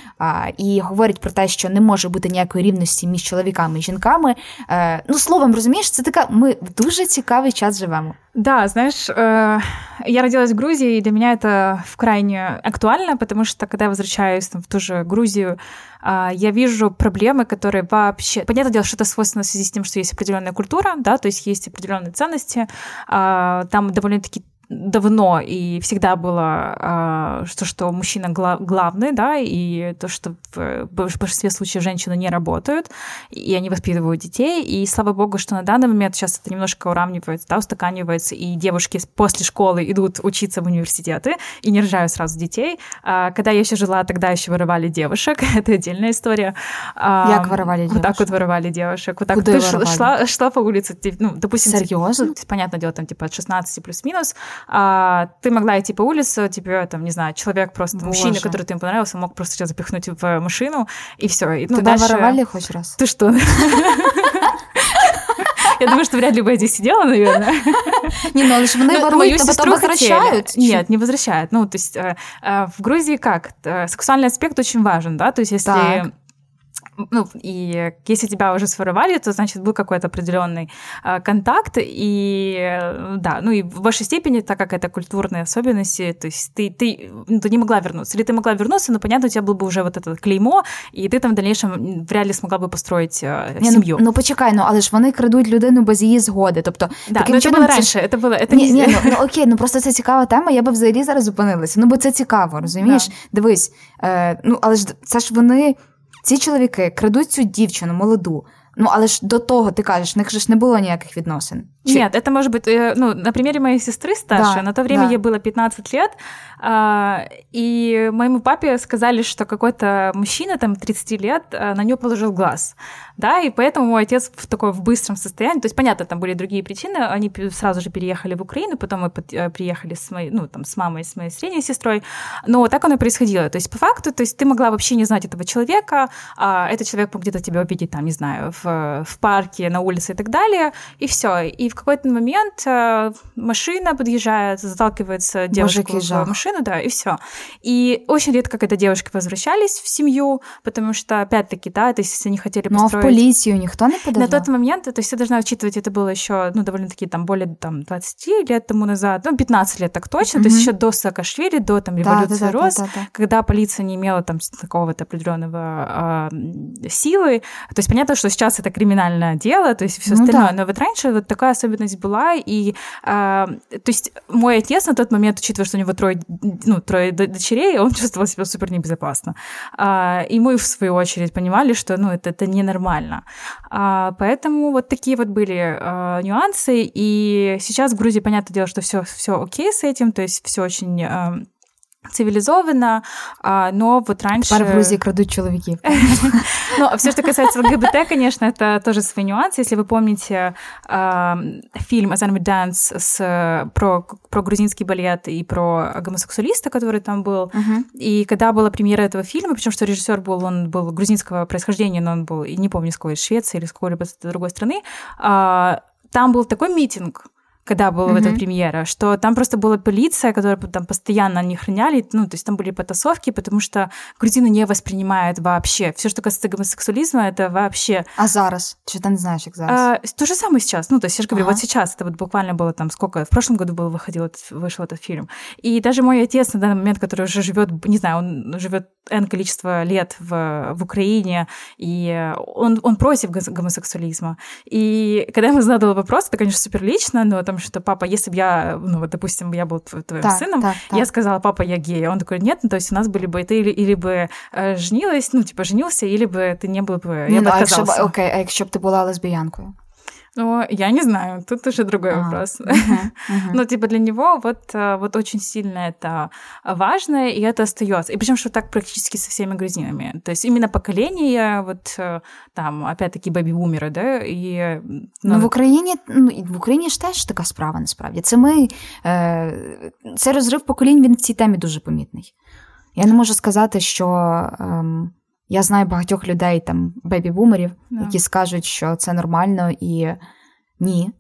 і говорять про те, що не може бути ніякої рівності між чоловіками і жінками. Е, ну, словом, розумієш, це така. Ми в дуже цікавий час живемо. Да, знаешь, э, я родилась в Грузии, и для меня это крайне актуально, потому что когда я возвращаюсь там, в ту же Грузию, э, я вижу проблемы, которые вообще... Понятное дело, что это свойственно в связи с тем, что есть определенная культура, да, то есть есть определенные ценности, э, там довольно-таки давно и всегда было а, то, что мужчина главный, да, и то, что в большинстве случаев женщины не работают, и они воспитывают детей, и слава богу, что на данный момент сейчас это немножко уравнивается, да, устаканивается, и девушки после школы идут учиться в университеты и не рожают сразу детей. А, когда я еще жила, тогда еще воровали девушек, это отдельная история. Как воровали девушек? Вот так вот воровали девушек. Вот так Куда ты шла, шла по улице, ну, допустим... Серьезно? Понятное дело, там, типа, от 16 плюс-минус, а, ты могла идти по улице, тебе там, не знаю, человек просто, Боже. мужчина, который тебе понравился, мог просто тебя запихнуть в машину, и все. И, ну, Тебя дальше... воровали хоть раз? Ты что? Я думаю, что вряд ли бы я здесь сидела, наверное. Не, ну лишь вони ворують, а потом возвращают. Нет, не возвращают. Ну, то есть э, э, в Грузии как? Э, сексуальный аспект очень важен, да? То есть если ну, и если тебя уже своровали, то, значит, был какой-то определенный э, контакт, и э, да, ну и в большей степени, так как это культурные особенности, то есть ты, ты, ну, ты не могла вернуться. Или ты могла вернуться, но, понятно, у тебя был бы уже вот это клеймо, і ти там в дальнейшем вряд ли смогла би построить э, не, сім'ю. Ну, ну почекай, ну але ж вони крадуть людину без її згоди. Тобто, да, таким ну, чином, це було раніше, це було, це ні, ні, ну, ну окей, ну просто це цікава тема, я би взагалі зараз зупинилася. Ну бо це цікаво, розумієш? Да. Дивись, е, ну але ж це ж вони. ці чоловіки крадуть цю дівчину молоду. Ну, але ж до того ти кажеш, в них же ж не було ніяких відносин. Нет, это может быть, э, ну, на примере моей сестры старшей, да, на то время да. ей было 15 лет, и моему папе сказали, что какой-то мужчина, там, 30 лет, э, на нее положил глаз, да, и поэтому мой отец в такой в быстром состоянии, то есть, понятно, там были другие причины, они сразу же переехали в Украину, потом мы э, приехали с моей, ну, там, с мамой, с моей средней сестрой, но так оно и происходило, то есть, по факту, то есть, ты могла вообще не знать этого человека, а этот человек мог где-то тебя увидеть, там, не знаю, в, в парке, на улице и так далее, и все, и в какой-то момент э, машина подъезжает, заталкивается девушка в машину, да, и все. И очень редко, когда девушки возвращались в семью, потому что, опять-таки, да, то есть если они хотели построить... Ну, а в полицию никто не подавал? На тот момент, то есть ты должна учитывать, это было еще, ну, довольно-таки там более там 20 лет тому назад, ну, 15 лет так точно, mm-hmm. то есть еще до Саакашвили, до там революции да, да, Роз, да, да, да. когда полиция не имела там какого-то определенного э, силы, то есть понятно, что сейчас это криминальное дело, то есть все ну, остальное, да. но вот раньше вот такая особенность была, и э, то есть мой отец на тот момент, учитывая, что у него трое, ну, трое дочерей, он чувствовал себя супер небезопасно. Э, и мы, в свою очередь, понимали, что, ну, это, это ненормально. Э, поэтому вот такие вот были э, нюансы, и сейчас в Грузии, понятное дело, что все, все окей с этим, то есть все очень... Цивилизованно, но вот раньше... Пар в Грузии крадут человеки. Ну, все, что касается ЛГБТ, конечно, это тоже свои нюансы. Если вы помните фильм «Азан Dance» с, про, про грузинский балет и про гомосексуалиста, который там был, и когда была премьера этого фильма, причем что режиссер был, он был грузинского происхождения, но он был, не помню, с какой, из Швеции или с какой-либо другой страны, там был такой митинг, когда была mm-hmm. эта премьера, что там просто была полиция, которая там постоянно не храняли, ну, то есть там были потасовки, потому что грузины не воспринимают вообще. Все, что касается гомосексуализма, это вообще... А зараз? Что ты не знаешь, как зараз? А, то же самое сейчас. Ну, то есть я же говорю, ага. вот сейчас, это вот буквально было там сколько, в прошлом году был, выходил, этот, вышел этот фильм. И даже мой отец на данный момент, который уже живет, не знаю, он живет N количество лет в, в Украине, и он, он против гомосексуализма. И когда ему задал вопрос, это, конечно, супер лично, но там что папа, если бы я, ну вот, допустим, я был твоим так, сыном, так, так. я сказала, папа, я гей. Он такой, нет, ну то есть у нас были бы, ты или, или бы э, женилась, ну типа женился, или бы ты не был бы, я ну, бы а отказался. Якщо, окей, а якщо б ти була лесбіянкою? Ну, я не знаю, тут уже другой а, вопрос. Uh-huh, uh-huh. Но типа для него вот, э, вот очень сильно это важно, и это остается. И причем что так практически со всеми грузинами. То есть именно поколение, вот э, там, опять-таки, бебі-бумери, да, і... Ну, ну в Україні, ну, в Україні ж теж така справа, насправді. Це ми, е, це розрив поколінь, він в цій темі дуже помітний. Я не можу сказати, що... Е, я знаю багатьох людей, там, бебі-бумерів, yeah. які скажуть, що це нормально і ні.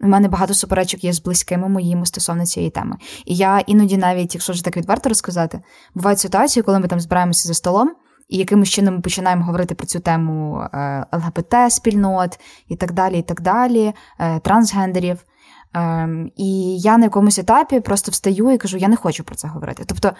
У мене багато суперечок є з близькими моїми стосовно цієї теми. І я іноді, навіть, якщо вже так відверто розказати, бувають ситуації, коли ми там збираємося за столом, і якимось чином ми починаємо говорити про цю тему е, ЛГБТ-спільнот і так далі, і так далі, е, трансгендерів. Ем, і я на якомусь етапі просто встаю і кажу, я не хочу про це говорити. Тобто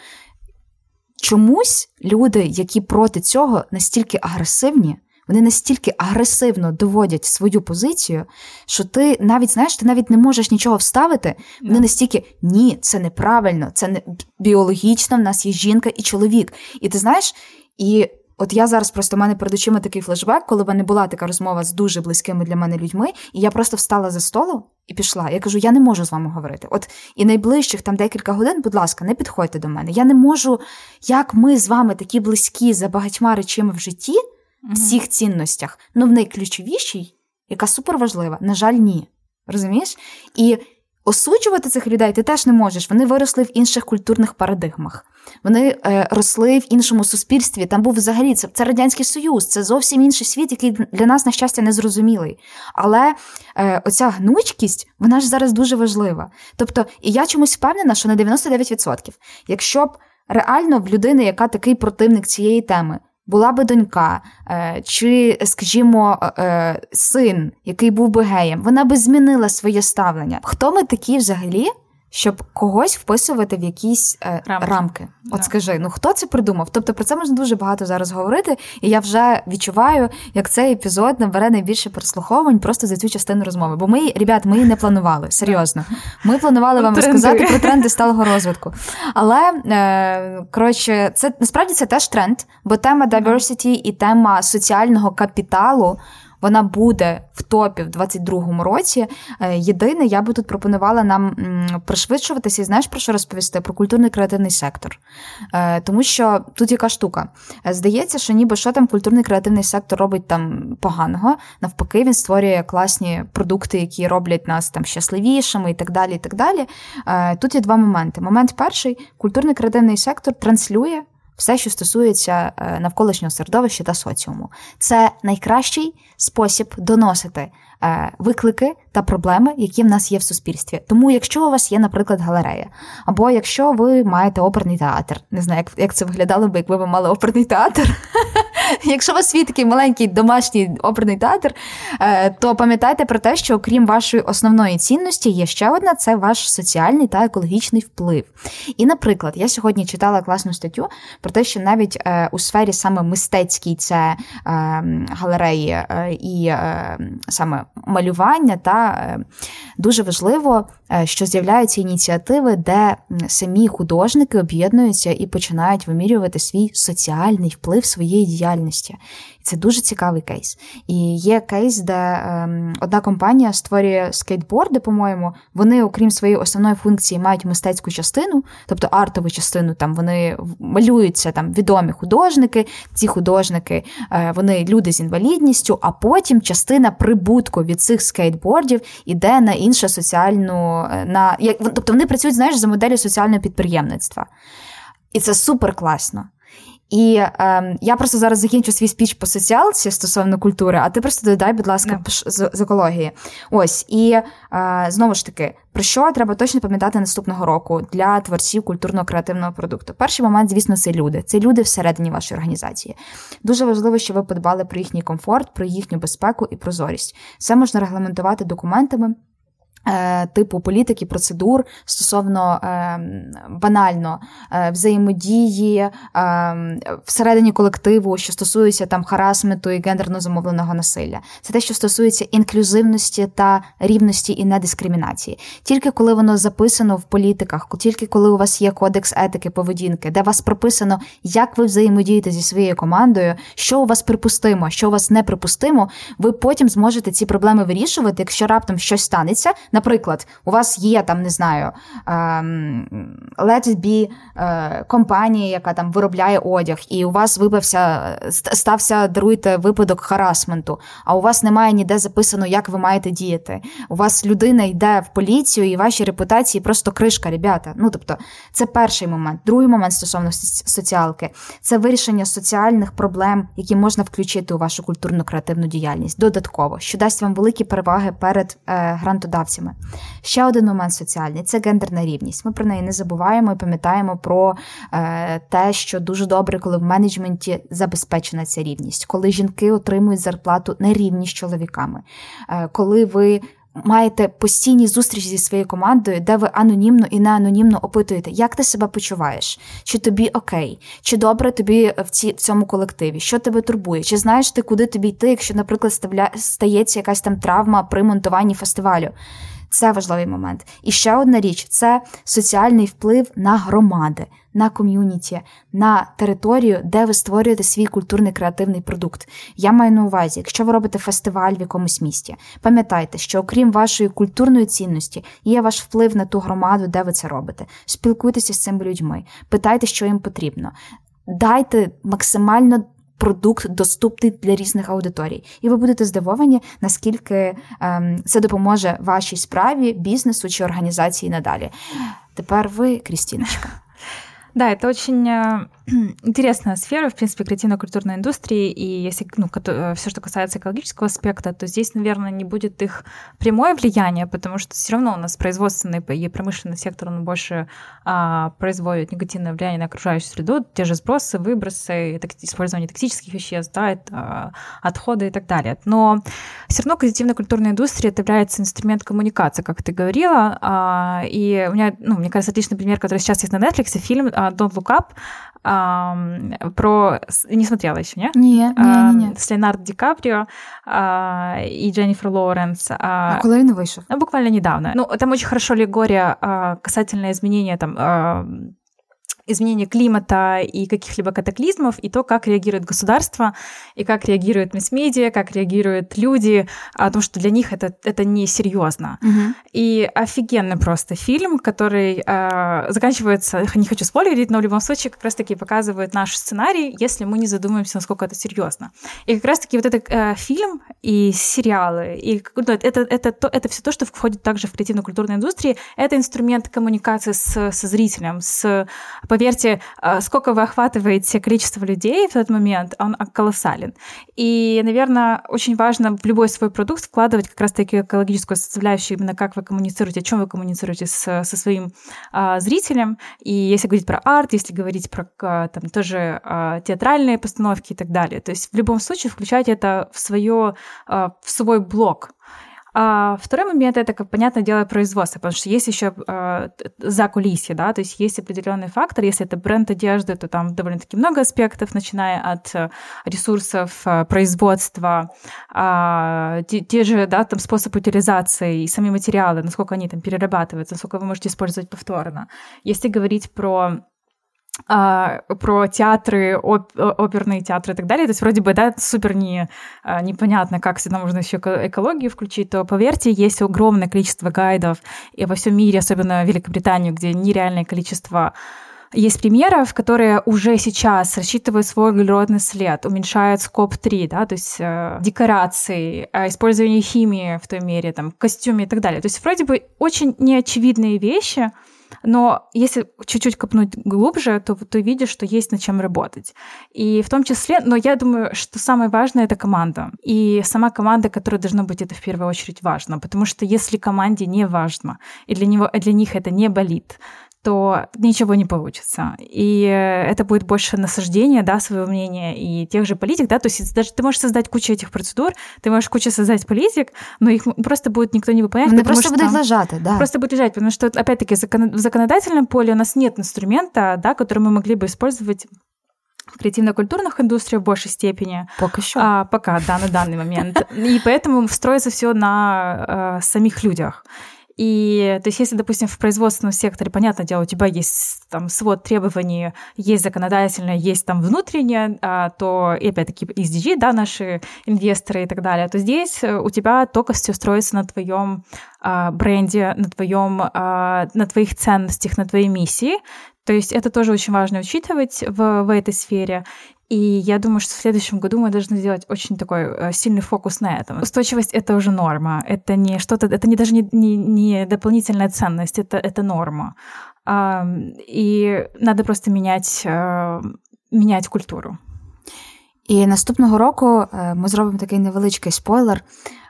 чомусь люди, які проти цього настільки агресивні, вони настільки агресивно доводять свою позицію, що ти навіть знаєш, ти навіть не можеш нічого вставити. Вони настільки ні, це неправильно, це не біологічно. В нас є жінка і чоловік. І ти знаєш, і От я зараз просто в мене перед очима такий флешбек, коли в мене була така розмова з дуже близькими для мене людьми, і я просто встала за столу і пішла. Я кажу, я не можу з вами говорити. От і найближчих там декілька годин, будь ласка, не підходьте до мене. Я не можу, як ми з вами такі близькі за багатьма речами в житті, всіх цінностях, ну в найключовішій, яка суперважлива, на жаль, ні. Розумієш? І осуджувати цих людей ти теж не можеш. Вони виросли в інших культурних парадигмах. Вони е, росли в іншому суспільстві. Там був взагалі це, це радянський союз, це зовсім інший світ, який для нас, на щастя, незрозумілий. Але е, оця гнучкість, вона ж зараз дуже важлива. Тобто, і я чомусь впевнена, що на 99%, якщо б реально в людини, яка такий противник цієї теми, була би донька, е, чи, скажімо, е, син, який був би геєм, вона би змінила своє ставлення. Хто ми такі взагалі? Щоб когось вписувати в якісь е, рамки. рамки. От yeah. скажи, ну хто це придумав? Тобто про це можна дуже багато зараз говорити, і я вже відчуваю, як цей епізод набере найбільше прослуховувань просто за цю частину розмови. Бо ми, ребят, ми не планували. Серйозно. Ми планували вам тренди. розказати про тренди сталого розвитку. Але е, коротше, це насправді це теж тренд, бо тема diversity і тема соціального капіталу вона буде в топі в 22-му році. Е, єдине, я би тут пропонувала нам пришвидшуватися і знаєш про що розповісти? Про культурний креативний сектор. Е, тому що тут яка штука. Е, здається, що ніби що там культурний креативний сектор робить там поганого. Навпаки, він створює класні продукти, які роблять нас там щасливішими і так далі. і так далі. Тут є два моменти. Момент перший культурний креативний сектор транслює все, що стосується е, навколишнього середовища та соціуму. Це найкращий спосіб доносити е, виклики та проблеми, які в нас є в суспільстві. Тому, якщо у вас є, наприклад, галерея, або якщо ви маєте оперний театр, не знаю, як як це виглядало би, якби ви мали оперний театр. Якщо у вас свій такий маленький домашній оперний театр, е, то пам'ятайте про те, що окрім вашої основної цінності, є ще одна це ваш соціальний та екологічний вплив. І, наприклад, я сьогодні читала класну статтю про те, що навіть е, у сфері саме мистецькій це е, галереї і саме малювання, та дуже важливо, що з'являються ініціативи, де самі художники об'єднуються і починають вимірювати свій соціальний вплив своєї діяльності це дуже цікавий кейс. І є кейс, де ем, одна компанія створює скейтборди, по-моєму, вони, окрім своєї основної функції, мають мистецьку частину, тобто артову частину, там вони малюються там відомі художники, ці художники, е, вони люди з інвалідністю, а потім частина прибутку від цих скейтбордів іде на іншу соціальну. Е, на, Тобто вони працюють, знаєш, за моделлю соціального підприємництва. І це супер класно. І е, я просто зараз закінчу свій спіч по соціалці стосовно культури, а ти просто додай, будь ласка, yeah. з, з екології. Ось і е, знову ж таки, про що треба точно пам'ятати наступного року для творців культурного креативного продукту? Перший момент, звісно, це люди. Це люди всередині вашої організації. Дуже важливо, щоб ви подбали про їхній комфорт, про їхню безпеку і прозорість. Все можна регламентувати документами. Е, типу політики, процедур стосовно е, банально е, взаємодії е, всередині колективу, що стосується там харасменту і гендерно замовленого насилля. Це те, що стосується інклюзивності та рівності і недискримінації. Тільки коли воно записано в політиках, тільки коли у вас є кодекс етики поведінки, де вас прописано, як ви взаємодієте зі своєю командою, що у вас припустимо, що у вас неприпустимо, ви потім зможете ці проблеми вирішувати, якщо раптом щось станеться. Наприклад, у вас є там, не знаю, ем, Let it be е, компанія, яка там виробляє одяг, і у вас вибався, стався, даруйте, випадок харасменту, а у вас немає ніде записано, як ви маєте діяти. У вас людина йде в поліцію, і ваші репутації просто кришка, ребята. Ну, тобто, це перший момент. Другий момент стосовно соціалки це вирішення соціальних проблем, які можна включити у вашу культурно креативну діяльність додатково, що дасть вам великі переваги перед е, грантодавцями. Ще один момент соціальний це гендерна рівність. Ми про неї не забуваємо і пам'ятаємо про е, те, що дуже добре, коли в менеджменті забезпечена ця рівність, коли жінки отримують зарплату не рівні з чоловіками, е, коли ви. Маєте постійні зустрічі зі своєю командою, де ви анонімно і неанонімно опитуєте, як ти себе почуваєш, чи тобі окей, чи добре тобі в ці в цьому колективі, що тебе турбує, чи знаєш ти, куди тобі йти, якщо, наприклад, ставля, стається якась там травма при монтуванні фестивалю. Це важливий момент. І ще одна річ це соціальний вплив на громади, на ком'юніті, на територію, де ви створюєте свій культурний креативний продукт. Я маю на увазі, якщо ви робите фестиваль в якомусь місті, пам'ятайте, що окрім вашої культурної цінності, є ваш вплив на ту громаду, де ви це робите. Спілкуйтеся з цими людьми, питайте, що їм потрібно. Дайте максимально продукт доступний для різних аудиторій. І ви будете здивовані, наскільки ем, це допоможе вашій справі, бізнесу чи організації надалі. Тепер ви, Крістіночка. Да, это очень э, интересная сфера, в принципе, креативно-культурной индустрии, и если ну, э, все, что касается экологического аспекта, то здесь, наверное, не будет их прямое влияние, потому что все равно у нас производственный и промышленный сектор, он больше а, производит негативное влияние на окружающую среду, те же сбросы, выбросы, использование токсических веществ, да, это, отходы и так далее. Но все равно креативно-культурная индустрия это является инструмент коммуникации, как ты говорила, а, и у меня, ну, мне кажется, отличный пример, который сейчас есть на Netflix, фильм а, Don't Look Up, про... Не смотрела еще, не? Не, не, не, не. С Леонардо Ди Каприо и Дженнифер Лоуренс. А коли він вийшов? Буквально недавно. Ну, там очень хорошо аллегория касательно изменения там изменения климата и каких-либо катаклизмов, и то, как реагирует государство, и как реагирует масс-медиа, как реагируют люди, о том, что для них это, это несерьезно. Угу. И офигенный просто фильм, который э, заканчивается, не хочу спойлерить, но в любом случае как раз-таки показывает наш сценарий, если мы не задумаемся, насколько это серьезно. И как раз-таки вот этот э, фильм и сериалы, и ну, это, это, то, это все то, что входит также в креативно-культурной индустрии, это инструмент коммуникации с, со зрителем, с поверьте, э, сколько вы охватываете количество людей в тот момент, он колоссален. И, наверное, очень важно в любой свой продукт вкладывать как раз-таки экологическую составляющую, именно как вы коммуницируете, о чем вы коммуницируете с, со своим а, зрителем. И если говорить про арт, если говорить про а, там, тоже а, театральные постановки и так далее. То есть в любом случае включать это в, свое, а, в свой блог. А второй момент это, как понятное дело, производство, потому что есть еще э, за кулисье, да, то есть есть определенный фактор. Если это бренд одежды, то там довольно-таки много аспектов, начиная от э, ресурсов э, производства, э, те, те же, да, там способ утилизации и сами материалы, насколько они там перерабатываются, насколько вы можете использовать повторно. Если говорить про а, про театры, оп, оперные театры и так далее. То есть вроде бы, да, супер не, а, непонятно, как сюда можно еще экологию включить, то, поверьте, есть огромное количество гайдов и во всем мире, особенно в Великобритании, где нереальное количество есть примеров, которые уже сейчас рассчитывают свой углеродный след, уменьшают скоп 3, да, то есть э, декорации, э, использование химии в той мере, там, костюме и так далее. То есть вроде бы очень неочевидные вещи, Но если чуть-чуть копнуть глубже, то ты видишь, что есть над чем работать. И в том числе, но я думаю, что самое важное — это команда. И сама команда, которая должна быть, это в первую очередь важно. Потому что если команде не важно, и для, него, для них это не болит, то ничего не получится. И это будет больше насаждения, да, своего мнения и тех же политик, да, то есть даже ты можешь создать кучу этих процедур, ты можешь кучу создать политик, но их просто будет никто не выполнять. Вони просто будут лежать, да. Просто будут лежать, потому что, опять-таки, в законодательном поле у нас нет инструмента, да, который мы могли бы использовать в креативно-культурных индустриях в большей степени. Пока что. А, пока, да, на данный момент. И поэтому строится все на э, самих людях. И то есть, если, допустим, в производственном секторе, понятное дело, у тебя есть там свод требований, есть законодательное, есть там внутреннее, а, то, и опять-таки, SDG, да, наши инвесторы и так далее, то здесь у тебя только все строится на твоем а, бренде, на твоем, а, на твоих ценностях, на твоей миссии. То есть это тоже очень важно учитывать в, в этой сфере. И я думаю, что в следующем году мы должны сделать очень такой э, сильный фокус на этом. Устойчивость — это уже норма. Это не что-то, это не даже не, не, не дополнительная ценность, это, это норма. І треба просто міняти, міняти культуру. І наступного року е, ми зробимо такий невеличкий спойлер.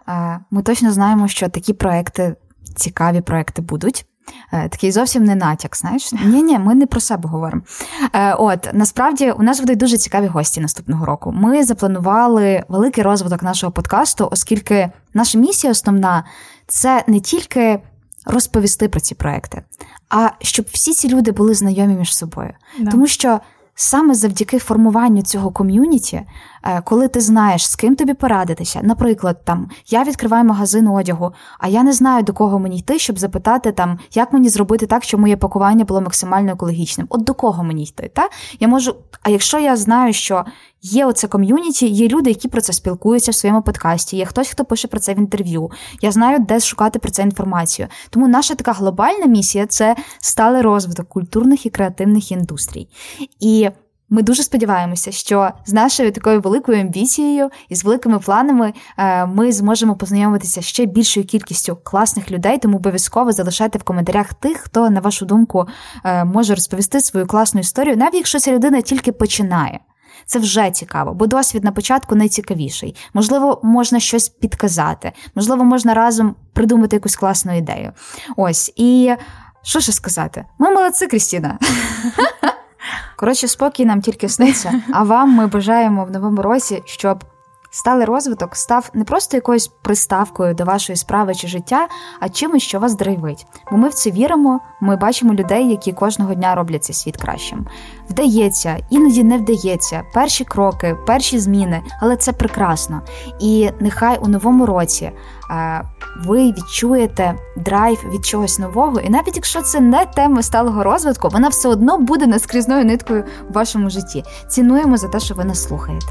Е, ми точно знаємо, що такі проекти, цікаві проекти будуть. Е, такий зовсім не натяк, знаєш? Ні, ні, ми не про себе говоримо. Е, от насправді у нас будуть дуже цікаві гості наступного року. Ми запланували великий розвиток нашого подкасту, оскільки наша місія основна це не тільки розповісти про ці проекти, а щоб всі ці люди були знайомі між собою. Да. Тому що саме завдяки формуванню цього ком'юніті, е, коли ти знаєш, з ким тобі порадитися. Наприклад, там я відкриваю магазин одягу, а я не знаю, до кого мені йти, щоб запитати, там, як мені зробити так, щоб моє пакування було максимально екологічним. От до кого мені йти? Та? Я можу, А якщо я знаю, що є оце ком'юніті, є люди, які про це спілкуються в своєму подкасті, є хтось, хто пише про це в інтерв'ю. Я знаю, де шукати про це інформацію. Тому наша така глобальна місія це сталий розвиток культурних і креативних індустрій. І ми дуже сподіваємося, що з нашою такою великою амбіцією і з великими планами е, ми зможемо познайомитися ще більшою кількістю класних людей. Тому обов'язково залишайте в коментарях тих, хто, на вашу думку, е, може розповісти свою класну історію, навіть якщо ця людина тільки починає. Це вже цікаво, бо досвід на початку найцікавіший. Можливо, можна щось підказати, можливо, можна разом придумати якусь класну ідею. Ось і що ще сказати? Ми молодці, Крістіна. Коротше, спокій нам тільки сниться, а вам ми бажаємо в новому році, щоб сталий розвиток став не просто якоюсь приставкою до вашої справи чи життя, а чимось, що вас драйвить. Бо ми в це віримо, ми бачимо людей, які кожного дня роблять цей світ кращим. Вдається, іноді не вдається. Перші кроки, перші зміни, але це прекрасно. І нехай у новому році е, ви відчуєте драйв від чогось нового, і навіть якщо це не тема сталого розвитку, вона все одно буде наскрізною ниткою в вашому житті. Цінуємо за те, що ви нас слухаєте.